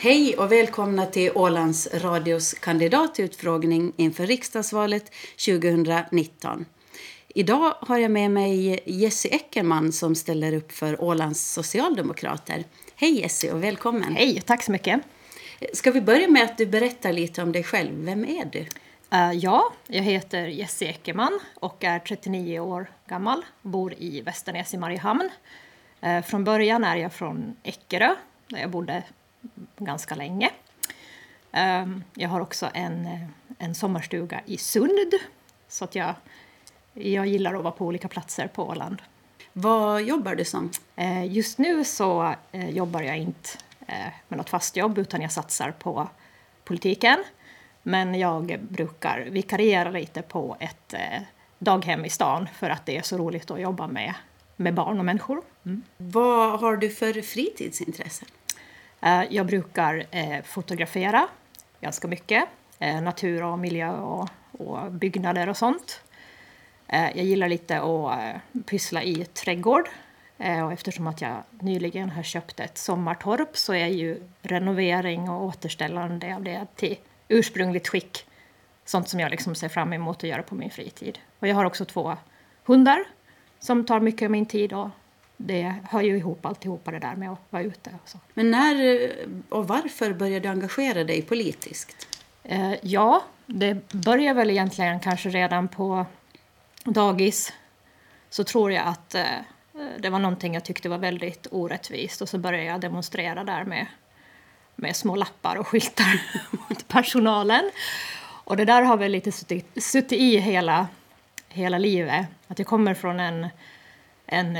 Hej och välkomna till Ålands Radios kandidatutfrågning inför riksdagsvalet 2019. Idag har jag med mig Jesse Eckerman som ställer upp för Ålands Socialdemokrater. Hej Jesse och välkommen. Hej, tack så mycket. Ska vi börja med att du berättar lite om dig själv? Vem är du? Uh, ja, jag heter Jesse Eckerman och är 39 år gammal. Bor i Västernäs i Mariehamn. Uh, från början är jag från Eckerö, där jag bodde ganska länge. Uh, jag har också en, en sommarstuga i Sund, så att jag, jag gillar att vara på olika platser på Åland. Vad jobbar du som? Just nu så jobbar jag inte med något fast jobb, utan jag satsar på politiken. Men jag brukar vikariera lite på ett eh, daghem i stan för att det är så roligt att jobba med, med barn och människor. Mm. Vad har du för fritidsintressen? Eh, jag brukar eh, fotografera ganska mycket. Eh, natur och miljö och, och, byggnader och sånt. Jag gillar lite att pyssla i trädgård. Och eftersom att jag nyligen har köpt ett sommartorp så är ju renovering och återställande av det till ursprungligt skick. Sånt som jag liksom ser fram emot att göra på min fritid. Och jag har också två hundar som tar mycket av min tid och det hör ju ihop alltihopa det där med att vara ute. Och så. Men när och varför började du engagera dig politiskt? Eh, ja, det började väl egentligen kanske redan på dagis. Så tror jag att eh, det var någonting jag tyckte var väldigt orättvist och så började jag demonstrera där med med små lappar och skyltar mot personalen. Och det där har väl lite suttit, suttit i hela, hela livet. Att jag kommer från en, en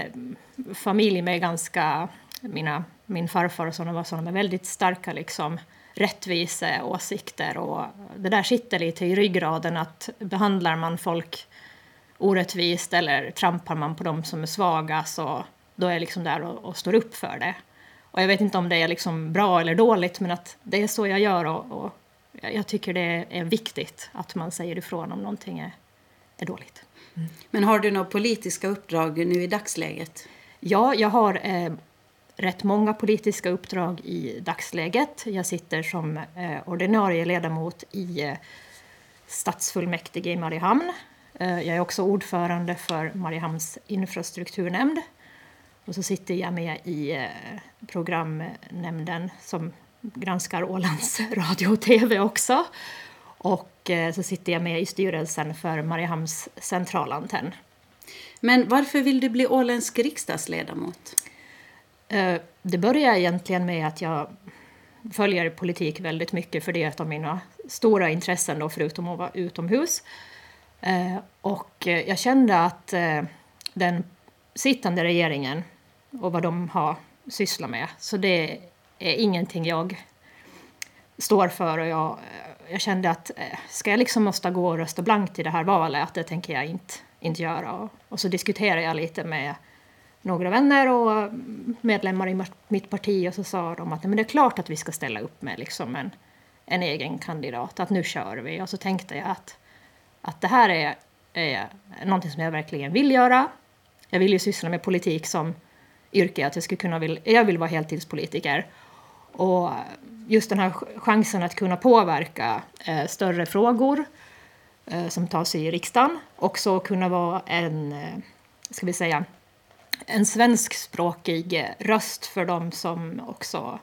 familj med ganska... Mina, min farfar och sådana var sådana med väldigt starka liksom, rättvise åsikter. Och det där sitter lite i ryggraden att behandlar man folk orättvist eller trampar man på dem som är svaga så då är jag liksom där och, och står upp för det. Och jag vet inte om det är liksom bra eller dåligt, men att det är så jag gör. Och, och jag tycker det är viktigt att man säger ifrån om någonting är, är dåligt. Mm. Men har du några politiska uppdrag nu i dagsläget? Ja, jag har eh, rätt många politiska uppdrag i dagsläget. Jag sitter som eh, ordinarie ledamot i eh, stadsfullmäktige i Mariehamn. Eh, jag är också ordförande för Mariehamns infrastrukturnämnd och så sitter jag med i eh, programnämnden som granskar Ålands radio och tv också. Och eh, så sitter jag med i styrelsen för Mariehamns centralantenn. Men varför vill du bli åländsk riksdagsledamot? Eh, det började egentligen med att jag följer politik väldigt mycket för det är ett av mina stora intressen då, förutom att vara utomhus. Och jag kände att den sittande regeringen och vad de har sysslat med. Så det är ingenting jag står för. Och jag, jag kände att eh, ska jag liksom måste gå och rösta blankt i det här valet, att det tänker jag inte, inte göra. Och, och så diskuterade jag lite med några vänner och medlemmar i mitt parti och så sa de att men det är klart att vi ska ställa upp med liksom en, en egen kandidat, att nu kör vi. Och så tänkte jag att, att det här är, är någonting som jag verkligen vill göra. Jag vill ju syssla med politik som yrke, att jag skulle kunna vill, jag vill vara heltidspolitiker. Och just den här chansen att kunna påverka eh, större frågor eh, som tas i riksdagen, också kunna vara en, eh, ska vi säga, en svenskspråkig röst för de som också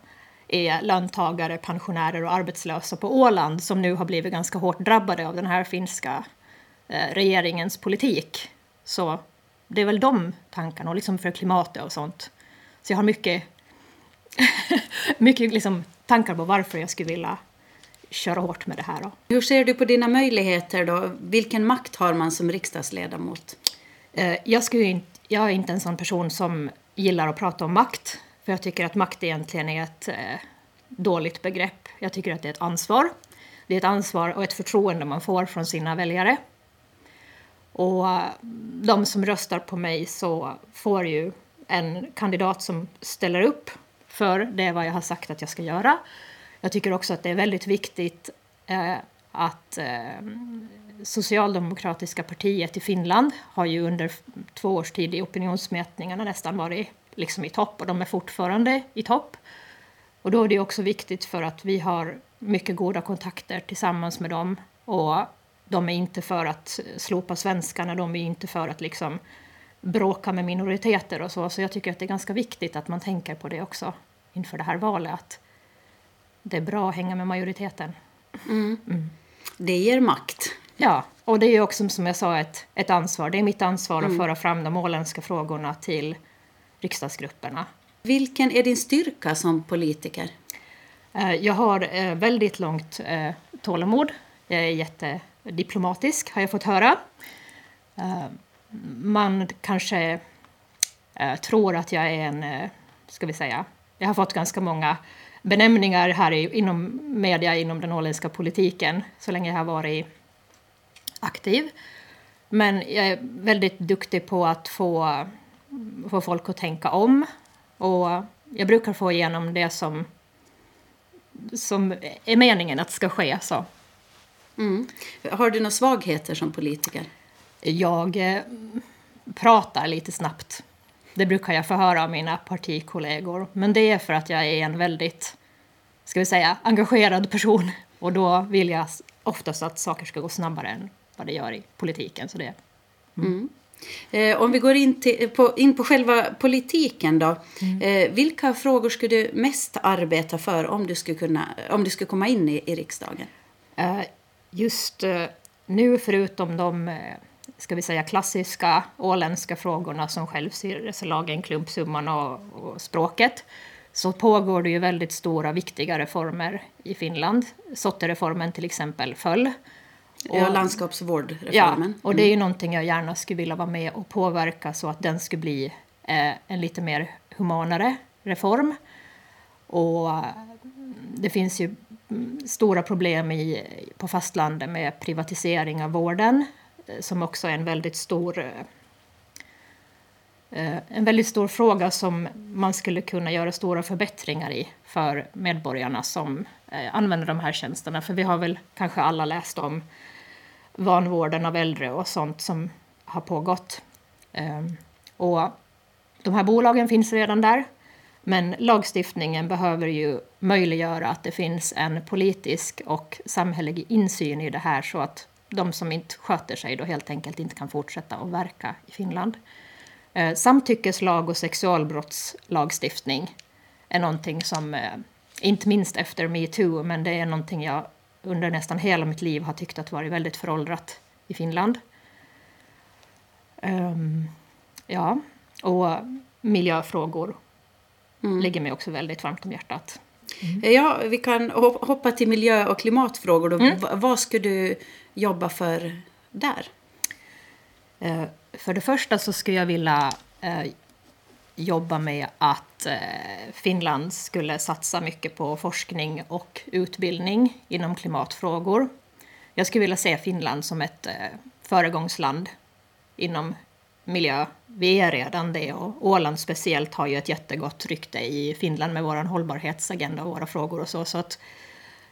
är löntagare, pensionärer och arbetslösa på Åland som nu har blivit ganska hårt drabbade av den här finska eh, regeringens politik. Så det är väl de tankarna, och liksom för klimatet och sånt. Så jag har mycket, mycket liksom tankar på varför jag skulle vilja köra hårt med det här. Då. Hur ser du på dina möjligheter då? Vilken makt har man som riksdagsledamot? Eh, jag, skulle inte, jag är inte en sån person som gillar att prata om makt. För jag tycker att makt egentligen är ett eh, dåligt begrepp. Jag tycker att det är ett ansvar. Det är ett ansvar och ett förtroende man får från sina väljare. Och eh, de som röstar på mig så får ju en kandidat som ställer upp för det är vad jag har sagt att jag ska göra. Jag tycker också att det är väldigt viktigt eh, att eh, Socialdemokratiska partiet i Finland har ju under två års tid i opinionsmätningarna nästan varit liksom i topp och de är fortfarande i topp. Och då är det också viktigt för att vi har mycket goda kontakter tillsammans med dem. Och de är inte för att slopa svenskarna, de är inte för att liksom bråka med minoriteter och så. Så jag tycker att det är ganska viktigt att man tänker på det också inför det här valet. Att det är bra att hänga med majoriteten. Mm. Mm. Det ger makt. Ja, och det är också som jag sa ett, ett ansvar. Det är mitt ansvar mm. att föra fram de åländska frågorna till riksdagsgrupperna. Vilken är din styrka som politiker? Eh, jag har eh, väldigt långt eh, tålamod. Jag är jättediplomatisk, har jag fått höra. Man kanske eh, tror att jag är en, eh, ska vi säga, jag har fått ganska många benämningar här inom media, inom den åländska politiken, så länge jag har varit aktiv. Men jag är väldigt duktig på att få, få folk att tänka om. Och jag brukar få igenom det som, som är meningen att ska ske. Så. Mm. Har du några svagheter som politiker? Jag eh, pratar lite snabbt. Det brukar jag få höra av mina partikollegor. Men det är för att jag är en väldigt, ska vi säga, engagerad person. Och då vill jag oftast att saker ska gå snabbare än vad det gör i politiken. Så det, mm. Mm. Eh, om vi går in, till, på, in på själva politiken då. Mm. Eh, vilka frågor skulle du mest arbeta för om du skulle, kunna, om du skulle komma in i, i riksdagen? Eh, just eh, nu, förutom de eh, ska vi säga, klassiska åländska frågorna som självstyrelselagen, klumpsumman och, och språket så pågår det ju väldigt stora, viktiga reformer i Finland. Sottereformen till exempel föll. Och, ja, landskapsvårdreformen. Ja, och det är ju mm. någonting jag gärna skulle vilja vara med och påverka så att den skulle bli eh, en lite mer humanare reform. Och det finns ju stora problem i, på fastlandet med privatisering av vården eh, som också är en väldigt stor eh, eh, en väldigt stor fråga som man skulle kunna göra stora förbättringar i för medborgarna som eh, använder de här tjänsterna. För vi har väl kanske alla läst om vanvården av äldre och sånt som har pågått. Ehm, och de här bolagen finns redan där, men lagstiftningen behöver ju möjliggöra att det finns en politisk och samhällelig insyn i det här så att de som inte sköter sig då helt enkelt inte kan fortsätta att verka i Finland. Ehm, samtyckeslag och sexualbrottslagstiftning är någonting som, eh, inte minst efter metoo, men det är någonting jag under nästan hela mitt liv har tyckt att varit väldigt föråldrat i Finland. Um, ja, och miljöfrågor mm. ligger mig också väldigt varmt om hjärtat. Mm. Ja, vi kan hoppa till miljö och klimatfrågor. Då. Mm. Vad ska du jobba för där? Uh, för det första så skulle jag vilja uh, jobba med att eh, Finland skulle satsa mycket på forskning och utbildning inom klimatfrågor. Jag skulle vilja se Finland som ett eh, föregångsland inom miljö. Vi är redan det och Åland speciellt har ju ett jättegott rykte i Finland med vår hållbarhetsagenda och våra frågor och så. Så att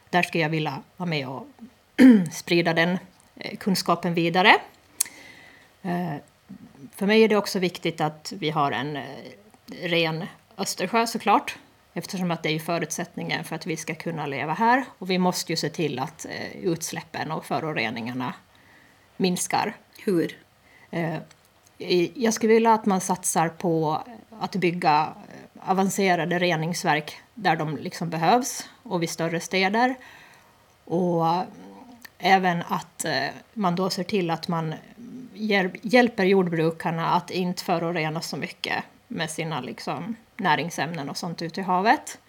där skulle jag vilja vara med och sprida den eh, kunskapen vidare för mig är det också viktigt att vi har en eh, ren Östersjö såklart. Eftersom att det är förutsättningen för att vi ska kunna leva här. Och vi måste ju se till att eh, utsläppen och föroreningarna minskar. Hur? Jag skulle vilja att man satsar på att bygga eh, avancerade reningsverk där de liksom behövs och vid större städer. Och eh, även att eh, man då ser till att man hjälper jordbrukarna att inte förorena så mycket med sina liksom, näringsämnen och sånt ute i havet.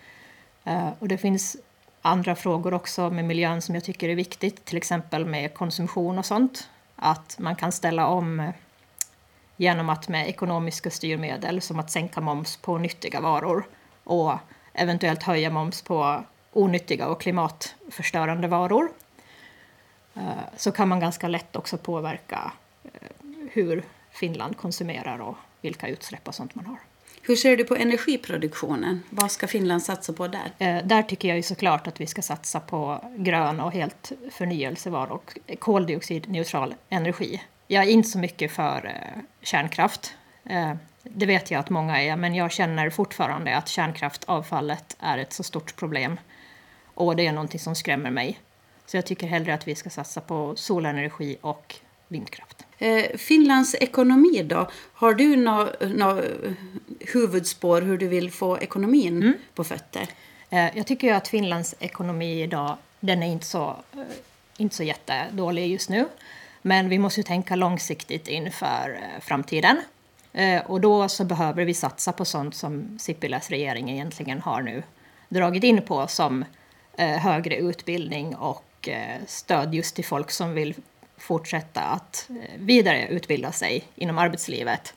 Och det finns andra frågor också med miljön som jag tycker är viktigt, till exempel med konsumtion och sånt. Att man kan ställa om genom att med ekonomiska styrmedel som att sänka moms på nyttiga varor och eventuellt höja moms på onyttiga och klimatförstörande varor. Uh, så kan man ganska lätt också påverka hur Finland konsumerar och vilka utsläpp och sånt man har. Hur ser du på energiproduktionen? Vad ska Finland satsa på där? Eh, där tycker jag ju såklart att vi ska satsa på grön och helt förnyelsebar och koldioxidneutral energi. Jag är inte så mycket för eh, kärnkraft. Eh, Det vet jag att många är, men jag känner fortfarande att kärnkraftavfallet är ett så stort problem. Och det är någonting som skrämmer mig. Så jag tycker hellre att vi ska satsa på solenergi och vindkraft. Eh, Finlands ekonomi då? Har du något nå huvudspår hur du vill få ekonomin mm. på fötter? Jag tycker att Finlands ekonomi idag, den är inte så, inte så jättedålig just nu. Men vi måste ju tänka långsiktigt inför eh, framtiden. Eh, och då så behöver vi satsa på sånt som Sipiläs regering egentligen har nu dragit in på som eh, högre utbildning och stöd just till folk som vill fortsätta att vidareutbilda sig inom arbetslivet.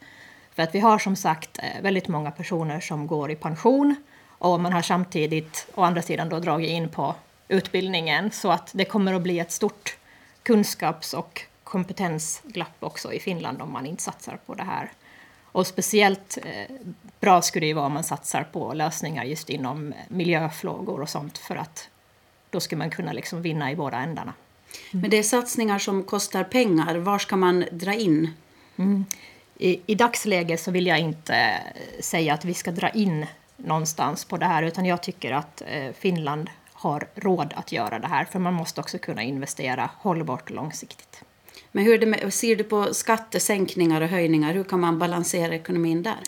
För att vi har som sagt väldigt många personer som går i pension och man har samtidigt å andra sidan då dragit in på utbildningen så att det kommer att bli ett stort kunskaps och kompetensglapp också i Finland om man inte satsar på det här. Och speciellt eh, bra skulle det ju vara om man satsar på lösningar just inom miljöfrågor och sånt för att då skulle man kunna liksom vinna i båda ändarna. Mm. Men det är satsningar som kostar pengar. Var ska man dra in? Mm. I, I dagsläget så vill jag inte säga att vi ska dra in någonstans på det här utan jag tycker att eh, Finland har råd att göra det här för man måste också kunna investera hållbart och långsiktigt. Men hur det ser du på skattesänkningar och höjningar? Hur kan man balansera ekonomin där?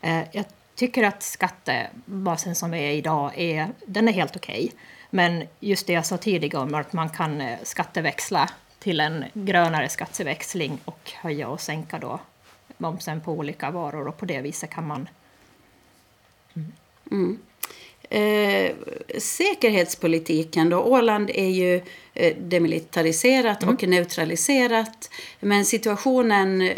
Eh, jag tycker att skattebasen som är idag är, den är helt okej. Okay. Men just det jag sa tidigare om att man kan eh, skatteväxla till en grönare skatteväxling och höja och sänka då momsen på olika varor och på det viset kan man... Mm. Mm. Eh, säkerhetspolitiken då, Åland är ju eh, demilitariserat mm. och neutraliserat. Men situationen eh,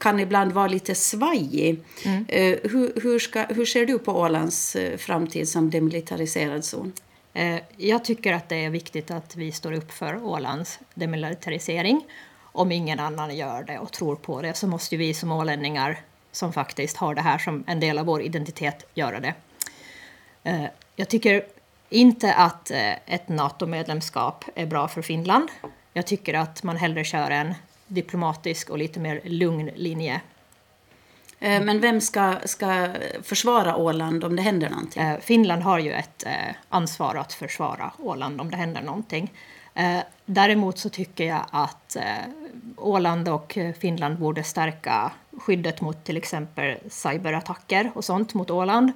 kan ibland vara lite svajig. Mm. Eh, hur, hur, ska, hur ser du på Ålands eh, framtid som demilitariserad zon? Eh, jag tycker att det är viktigt att vi står upp för Ålands demilitarisering. Om ingen annan gör det och tror på det så måste vi som ålänningar som faktiskt har det här som en del av vår identitet göra det. Eh, jag tycker inte att eh, ett NATO-medlemskap är bra för Finland. Jag tycker att man hellre kör en diplomatisk och lite mer lugn linje. Eh, men vem ska, ska försvara Åland om det händer någonting? Finland har ju ett ansvar att försvara Åland om det händer någonting. Däremot så tycker jag att Åland och Finland borde stärka skyddet mot till exempel cyberattacker och sånt mot Åland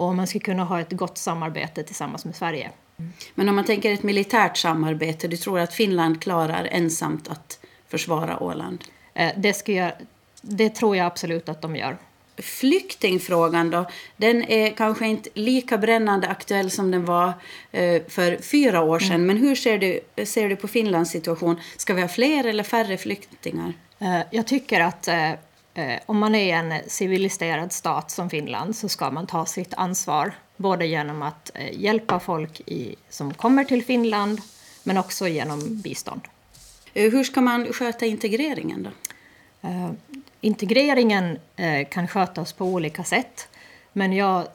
och man ska kunna ha ett gott samarbete tillsammans med Sverige. Men om man tänker ett militärt samarbete, du tror att Finland klarar ensamt att försvara Åland? Eh, det, ska jag, det tror jag absolut att de gör. Flyktingfrågan då, den är kanske inte lika brännande aktuell som den var eh, för fyra år sedan. Mm. Men hur ser du, ser du på Finlands situation? Ska vi ha fler eller färre flyktingar? Eh, jag tycker att om man är en civiliserad stat som Finland så ska man ta sitt ansvar både genom att eh, hjälpa folk i, som kommer till Finland men också genom bistånd. Eh, hur ska man sköta integreringen då? Uh, integreringen uh, kan skötas på olika sätt men jag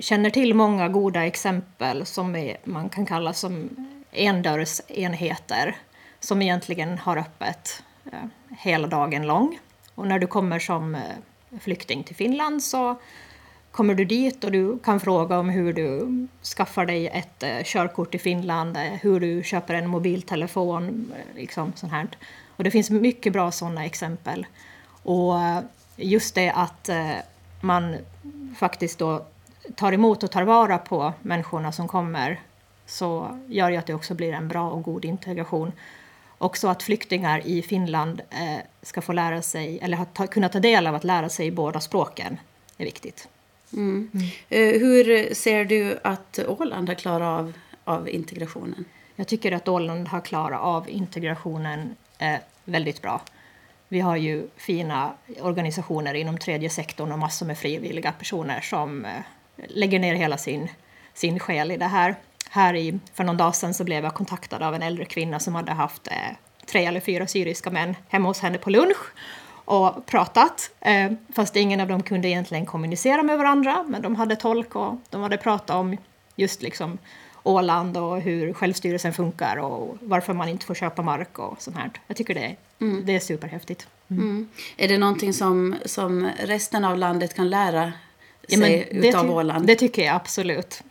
känner till många goda exempel som är, man kan kalla som endörrsenheter som egentligen har öppet uh, hela dagen lång. Och när du kommer som eh, flykting till Finland så kommer du dit och du kan fråga om hur du skaffar dig ett eh, körkort i Finland, eh, hur du köper en mobiltelefon, liksom sånt här. Och det finns mycket bra sådana exempel. Och just det att man faktiskt då tar emot och tar vara på människorna som kommer så gör ju att det också blir en bra och god integration. Också att flyktingar i Finland eh, ska få lära sig, eller ta, kunna ta del av att lära sig båda språken är viktigt. Mm. Mm. Eh, hur ser du att Åland har klarat av, av integrationen? Jag tycker att Åland har klarat av integrationen eh, väldigt bra. Vi har ju fina organisationer inom tredje sektorn och massor med frivilliga personer som eh, lägger ner hela sin, sin själ i det här här i, för någon dag sedan så blev jag kontaktad av en äldre kvinna som hade haft eh, tre eller fyra syriska män hemma hos henne på lunch och pratat. Eh, fast ingen av dem kunde egentligen kommunicera med varandra, men de hade tolk och de hade pratat om just liksom Åland och hur självstyrelsen funkar och varför man inte får köpa mark och sånt här. Jag tycker det är, mm. det är superhäftigt. Mm. Är det någonting som, som resten av landet kan lära Ja, sig det, utav Åland? det tycker jag absolut.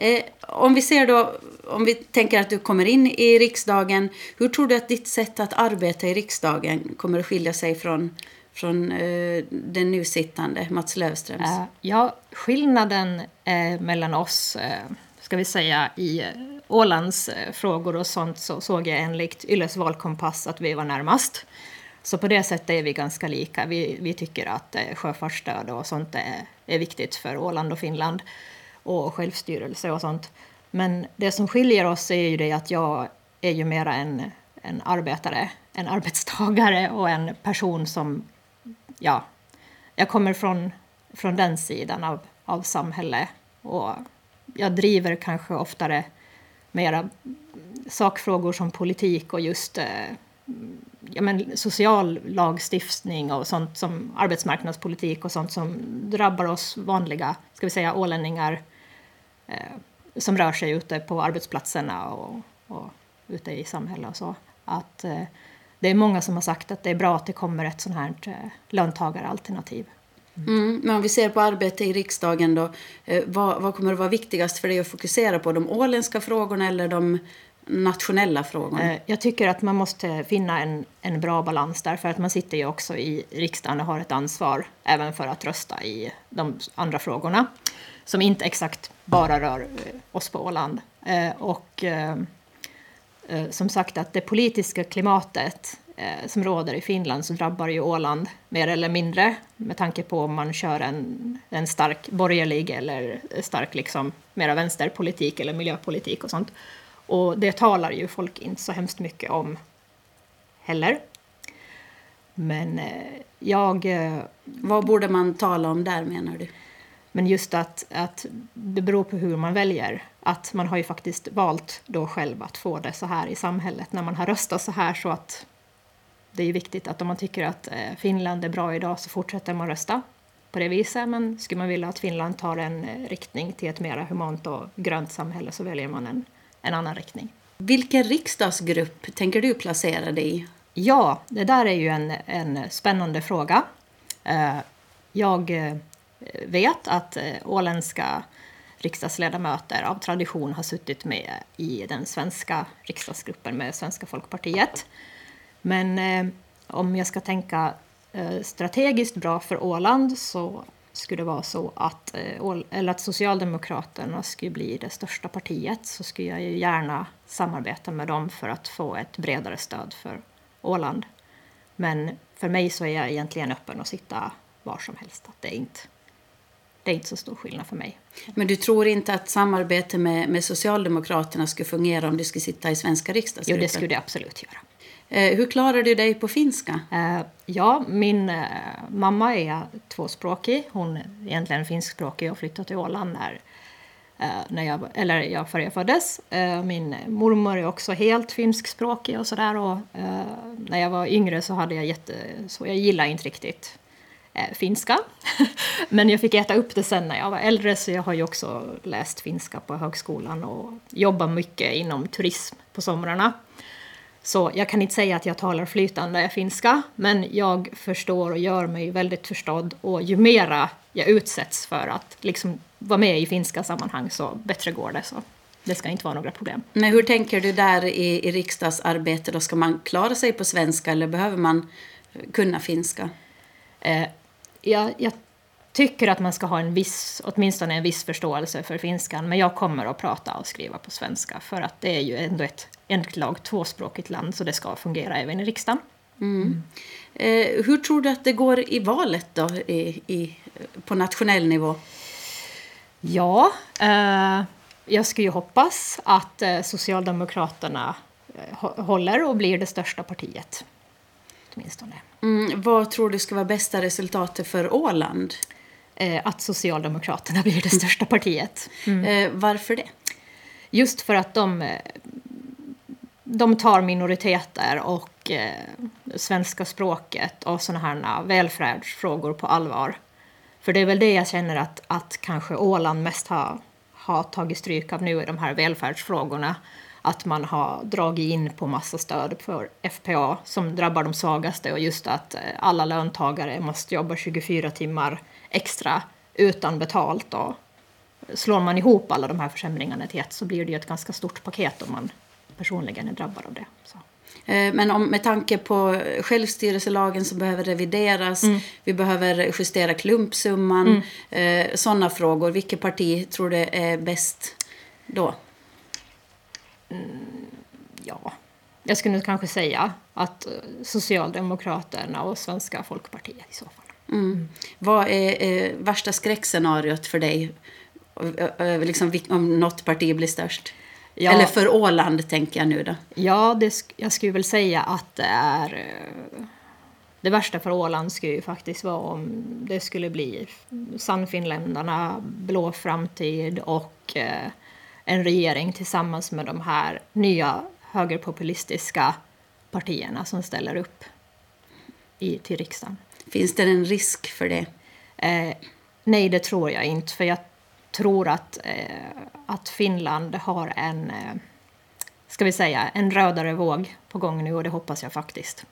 Eh, om vi ser då, om vi tänker att du kommer in i riksdagen, hur tror du att ditt sätt att arbeta i riksdagen kommer att skilja sig från, från eh, den nu sittande Mats Löfströms? Eh, ja, skillnaden eh, mellan oss, eh, ska vi säga, i eh, Ålands eh, frågor och sånt så såg jag enligt Yles valkompass att vi var närmast. Så på det sättet är vi ganska lika. Vi, vi tycker att eh, sjöfartsstöd och sånt är, är viktigt för Åland och Finland och självstyrelse och sånt. Men det som skiljer oss är ju det att jag är ju mera en, en arbetare, en arbetstagare och en person som, ja, jag kommer från, från den sidan av, av samhället och jag driver kanske oftare mera sakfrågor som politik och just eh, ja, men social lagstiftning och sånt som arbetsmarknadspolitik och sånt som drabbar oss vanliga, ska vi säga ålänningar som rör sig ute på arbetsplatserna och, och ute i samhället och så. Att eh, det är många som har sagt att det är bra att det kommer ett sånt här eh, löntagaralternativ. Mm, men om vi ser på arbete i riksdagen då, eh, vad, vad kommer att vara viktigast för dig att fokusera på? De åländska frågorna eller de nationella frågorna? Eh, Jag tycker att man måste finna en, en bra balans där, för att man sitter ju också i riksdagen och har ett ansvar även för att rösta i de andra frågorna som inte exakt bara rör eh, oss på Åland. Eh, och eh, som sagt att det politiska klimatet som råder i Finland så drabbar ju Åland mer eller mindre med tanke på om man kör en, en stark borgerlig eller stark liksom mera vänsterpolitik eller miljöpolitik och sånt. Och det talar ju folk inte så hemskt mycket om heller. Men jag... Vad borde man tala om där menar du? Men just att, att det beror på hur man väljer. Att man har ju faktiskt valt då själv att få det så här i samhället när man har röstat så här så att det är viktigt att om man tycker att eh, Finland är bra idag så fortsätter man rösta på det viset. Men skulle man vilja att Finland tar en eh, riktning till ett mer humant och grönt samhälle så väljer man en, en annan riktning. Vilken riksdagsgrupp tänker du placera dig i? Ja, det där är ju en, en spännande fråga. Eh, Jag vet att eh, åländska riksdagsledamöter av tradition har suttit med i den svenska riksdagsgruppen med Svenska folkpartiet. Men eh, om jag ska tänka eh, strategiskt bra för Åland så skulle det vara så att, eh, Ål- eller att Socialdemokraterna skulle bli det största partiet så skulle jag ju gärna samarbeta med dem för att få ett bredare stöd för Åland. Men för mig så är jag egentligen öppen att sitta var som helst. Att det, är inte, det är inte så stor skillnad för mig. Men du tror inte att samarbete med, med Socialdemokraterna skulle fungera om du skulle sitta i svenska Jo, riksdagsgruppen? det skulle det absolut göra. Eh, hur klarar du dig på finska? Eh, ja, min eh, mamma är tvåspråkig. Hon är egentligen finskspråkig och flyttade till Åland när, när jag, eller jag, före jag föddes. Min mormor är också helt finskspråkig och sådär. När jag var yngre så hade jag jätte... Så jag gillar inte riktigt finska. Men jag fick äta upp det sen när jag var äldre så jag har ju också läst finska på högskolan och jobbar mycket inom turism på somrarna. Så jag kan inte säga att jag talar flytande finska, men jag förstår och gör mig väldigt förstådd. Och ju mera jag utsätts för att liksom vara med i finska sammanhang, så bättre går det. Så det ska inte vara några problem. Men hur tänker du där i, i riksdagsarbete? Då ska man klara sig på svenska eller behöver man kunna finska? Jag, jag tycker att man ska ha en viss, åtminstone en viss förståelse för finskan, men jag kommer att prata och skriva på svenska för att det är ju ändå ett lag tvåspråkigt land, så det ska fungera även i riksdagen. Eh, hur tror du att det går i valet då i, i, på nationell nivå? Ja, eh, jag skulle ju hoppas att eh, Socialdemokraterna eh, hå- håller och blir det största partiet. Åtminstone. Mm, vad tror du ska vara bästa resultatet för Åland? Eh, att Socialdemokraterna blir det största partiet. Eh, varför det? Just för att de, eh, de tar minoriteter och eh, svenska språket och såna här välfärdsfrågor på allvar. För det är väl det jag känner att, att kanske Åland mest har, har tagit stryk av nu i de här välfärdsfrågorna. Att man har dragit in på massa stöd för FPA som drabbar de svagaste och just att eh, alla löntagare måste jobba 24 timmar extra utan betalt. Och slår man ihop alla de här försämringarna till ett så blir det ju ett ganska stort paket om man personligen är drabbad av det. Så. Eh, men om, med tanke på självstyrelselagen som behöver revideras, mm. vi behöver justera klumpsumman, mm. eh, sådana frågor. Vilket parti tror du är bäst då? Mm, ja, jag skulle kanske säga att eh, Socialdemokraterna och Svenska Folkpartiet i så fall. Mm. Vad är eh, värsta skräckscenariot för dig? Liksom, om något parti blir störst? Ja. Eller för Åland, tänker jag nu då. Ja, det, jag skulle väl säga att det är... Eh, det värsta för Åland skulle ju faktiskt vara om det skulle bli Sannfinländarna, Blå framtid och eh, en regering tillsammans med de här nya högerpopulistiska partierna som ställer upp i, till riksdagen. Finns det en risk för det? Eh, nej, det tror jag inte. För jag tror att, eh, att Finland har en, eh, ska vi säga, en rödare våg på gång nu och det hoppas jag faktiskt.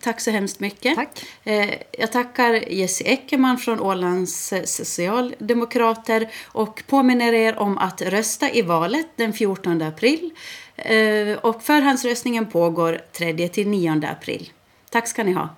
Tack så hemskt mycket. Tack. Eh, jag tackar Jesse Eckerman från Ålands socialdemokrater och påminner er om att rösta i valet den 14 april. Eh, och förhandsröstningen pågår 3 till 9 april. Tack ska ni ha.